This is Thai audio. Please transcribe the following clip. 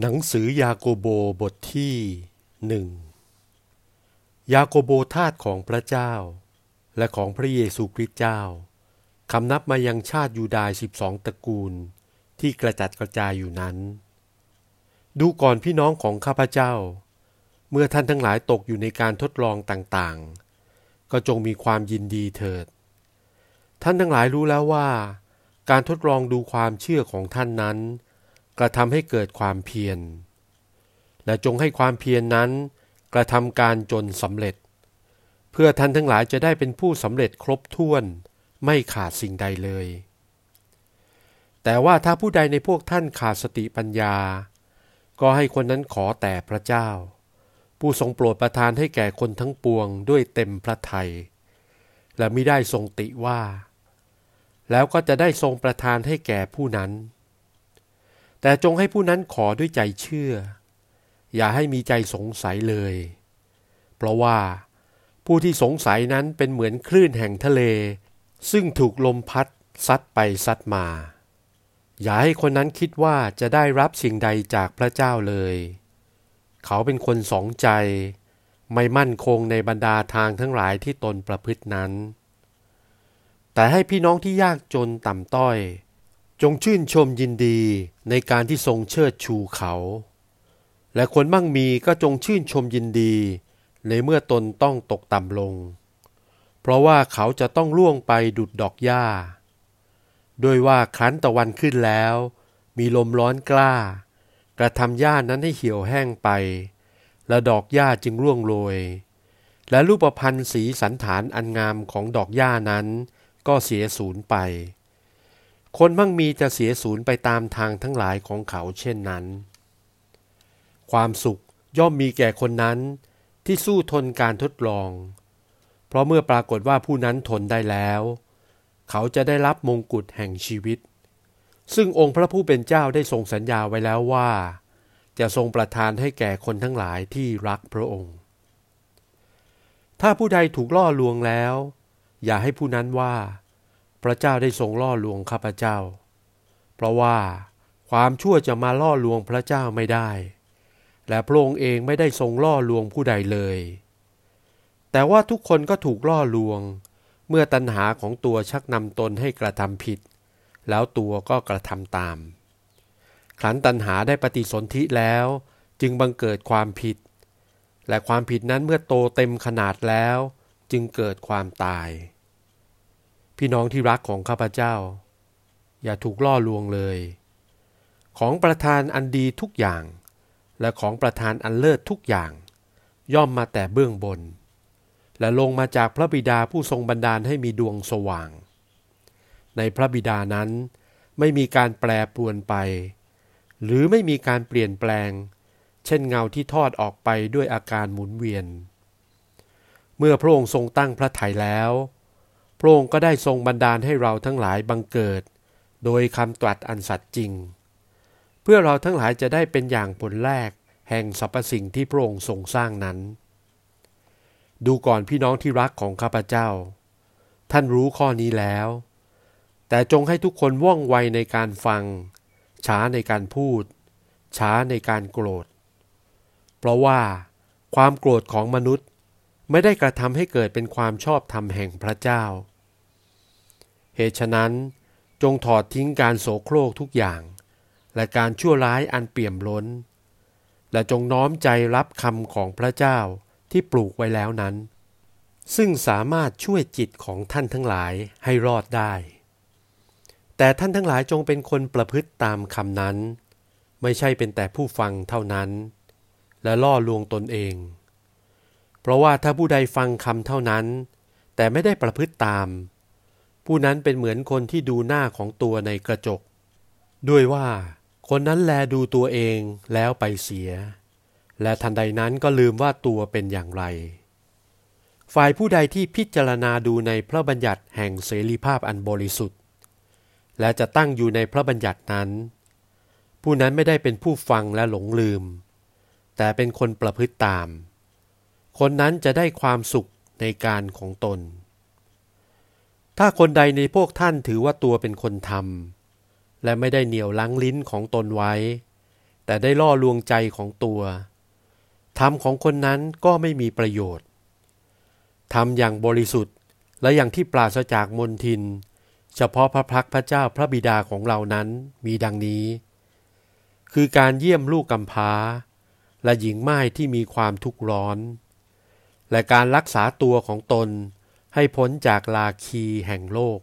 หนังสือยาโกโบบทที่หนึ่งยาโกโบทาสของพระเจ้า และของพระเยซูคริสต์เจ้าคำนับมายังชาติยูดาห์สิบสองตระกูลที่กระจัดกระจายอยู่นั้น ดูก่อนพี่น้องของข้าพเจ้า เมื่อท่านทั้งหลายตกอยู่ในการทดลองต่างๆ ก็จงมีความยินดีเถิด ท่านทั้งหลายรู้แล้วว่า การทดลองดูความเชื่อของท่านนั้น กระทำให้เกิดความเพียร และจงให้ความเพียรนนั้น กระทำการจนสำเร็จ เพื่อท่านทั้งหลายจะได้เป็นผู้สำเร็จครบถ้วน ไม่ขาดสิ่งใดเลย แต่ว่าถ้าผู้ใดในพวกท่านขาดสติปัญญา ก็ให้คนนั้นขอแต่พระเจ้า ผู้ทรงโปรดประทานให้แก่คนทั้งปวงด้วยเต็มพระทัยและมิได้ทรงติว่า แล้วก็จะได้ทรงประทานให้แก่ผู้นั้น แต่จงให้ผู้นั้นขอด้วยใจเชื่อ อย่าให้มีใจสงสัยเลย เพราะว่าผู้ที่สงสัยนั้นเป็นเหมือนคลื่นแห่งทะเล ซึ่งถูกลมพัดซัดไปซัดมา อย่าให้คนนั้นคิดว่าจะได้รับสิ่งใดจากพระเจ้าเลย เขาเป็นคนสองใจ ไม่มั่นคงในบรรดาทางทั้งหลายที่ตนประพฤตินั้น แต่ให้พี่น้องที่ยากจนต่ำต้อย จงชื่นชมยินดีในการที่ทรงเชิดชูเขา และคนมั่งมีก็จงชื่นชมยินดี ในเมื่อตนต้องตกต่ำลง เพราะว่าเขาจะต้องล่วงไปดุดดอกหญ้า โดยว่าครั้นตะวันขึ้นแล้ว มีลมร้อนกล้า กระทำหญ้านั้นให้เหี่ยวแห้งไป และดอกหญ้าจึงร่วงโรย และรูปพันธ์สีสันฐานอันงามของดอกหญ้านั้น ก็เสียสูญไป คนมั่งมีจะเสียสูญไปตามทางทั้งหลายของเขาเช่นนั้น ความสุขย่อมมีแก่คนนั้นที่สู้ทนการทดลอง เพราะเมื่อปรากฏว่าผู้นั้นทนได้แล้ว เขาจะได้รับมงกุฎแห่งชีวิต ซึ่งองค์พระผู้เป็นเจ้าได้ทรงสัญญาไว้แล้วว่า จะทรงประทานให้แก่คนทั้งหลายที่รักพระองค์ ถ้าผู้ใดถูกล่อลวงแล้ว อย่าให้ผู้นั้นว่า ระเจ้าได้ทรงล่อลวงข้าพเจ้า เพราะว่าความชั่วจะมาล่อลวงพระเจ้าไม่ได้ และพระองค์เองไม่ได้ทรงล่อลวงผู้ใดเลย แต่ว่าทุกคนก็ถูกล่อลวง เมื่อตัณหาของตัวชักนำตนให้กระทำผิด แล้วตัวก็กระทำตามขันตัณหาได้ปฏิสนธิแล้วจึงบังเกิดความผิด และความผิดนั้นเมื่อโตเต็มขนาดแล้ว จึงเกิดความตาย พี่น้องที่รักของข้าพเจ้า อย่าถูกล่อลวงเลย ของประทานอันดีทุกอย่าง และของประทานอันเลิศทุกอย่าง ย่อมมาแต่เบื้องบน และลงมาจากพระบิดาผู้ทรงบันดาลให้มีดวงสว่าง ในพระบิดานั้นไม่มีการแปรปรวนไป หรือไม่มีการเปลี่ยนแปลง เช่นเงาที่ทอดออกไปด้วยอาการหมุนเวียน เมื่อพระองค์ทรงตั้งพระทัยแล้ว พระองค์ก็ได้ทรงบันดาลให้เราทั้งหลายบังเกิด โดยคำตรัสอันสัตย์จริง เพื่อเราทั้งหลายจะได้เป็นอย่างผลแรก แห่งสรรพสิ่งที่พระองค์ทรงสร้างนั้น ดูก่อนพี่น้องที่รักของข้าพเจ้า ท่านรู้ข้อนี้แล้ว แต่จงให้ทุกคนว่องไวในการฟัง ช้าในการพูด ช้าในการโกรธ เพราะว่าความโกรธของมนุษย์ ไม่ได้กระทำให้เกิดเป็นความชอบธรรมแห่งพระเจ้า เหตุฉะนั้นจงถอดทิ้งการโสโครกทุกอย่าง และการชั่วร้ายอันเปี่ยมล้น และจงน้อมใจรับคำของพระเจ้าที่ปลูกไว้แล้วนั้น ซึ่งสามารถช่วยจิตของท่านทั้งหลายให้รอดได้ แต่ท่านทั้งหลายจงเป็นคนประพฤติตามคำนั้น ไม่ใช่เป็นแต่ผู้ฟังเท่านั้น และล่อลวงตนเอง เพราะว่าถ้าผู้ใดฟังคำเท่านั้น แต่ไม่ได้ประพฤติตาม ผู้นั้นเป็นเหมือนคนที่ดูหน้าของตัวในกระจก ด้วยว่าคนนั้นแลดูตัวเองแล้วไปเสีย และทันใดนั้นก็ลืมว่าตัวเป็นอย่างไร ฝ่ายผู้ใดที่พิจารณาดูในพระบัญญัติแห่งเสรีภาพอันบริสุทธิ์ และจะตั้งอยู่ในพระบัญญัตินั้น ผู้นั้นไม่ได้เป็นผู้ฟังและหลงลืม แต่เป็นคนประพฤติตาม คนนั้นจะได้ความสุขในการของตน ถ้าคนใดในพวกท่านถือว่าตัวเป็นคนทำและไม่ได้เหนี่ยวลังลิ้นของตนไว้ แต่ได้ล่อลวงใจของตัวธรรมของคนนั้นก็ไม่มีประโยชน์ทำอย่างบริสุทธิ์และอย่างที่ปราศจากมนทิน เฉพาะพระพักพระเจ้าพระบิดาของเรานั้นมีดังนี้ คือการเยี่ยมลูกกำพร้า และหญิงไม้ที่มีความทุกข์ร้อน และการรักษาตัวของตนให้พ้นจากลาคีแห่งโลก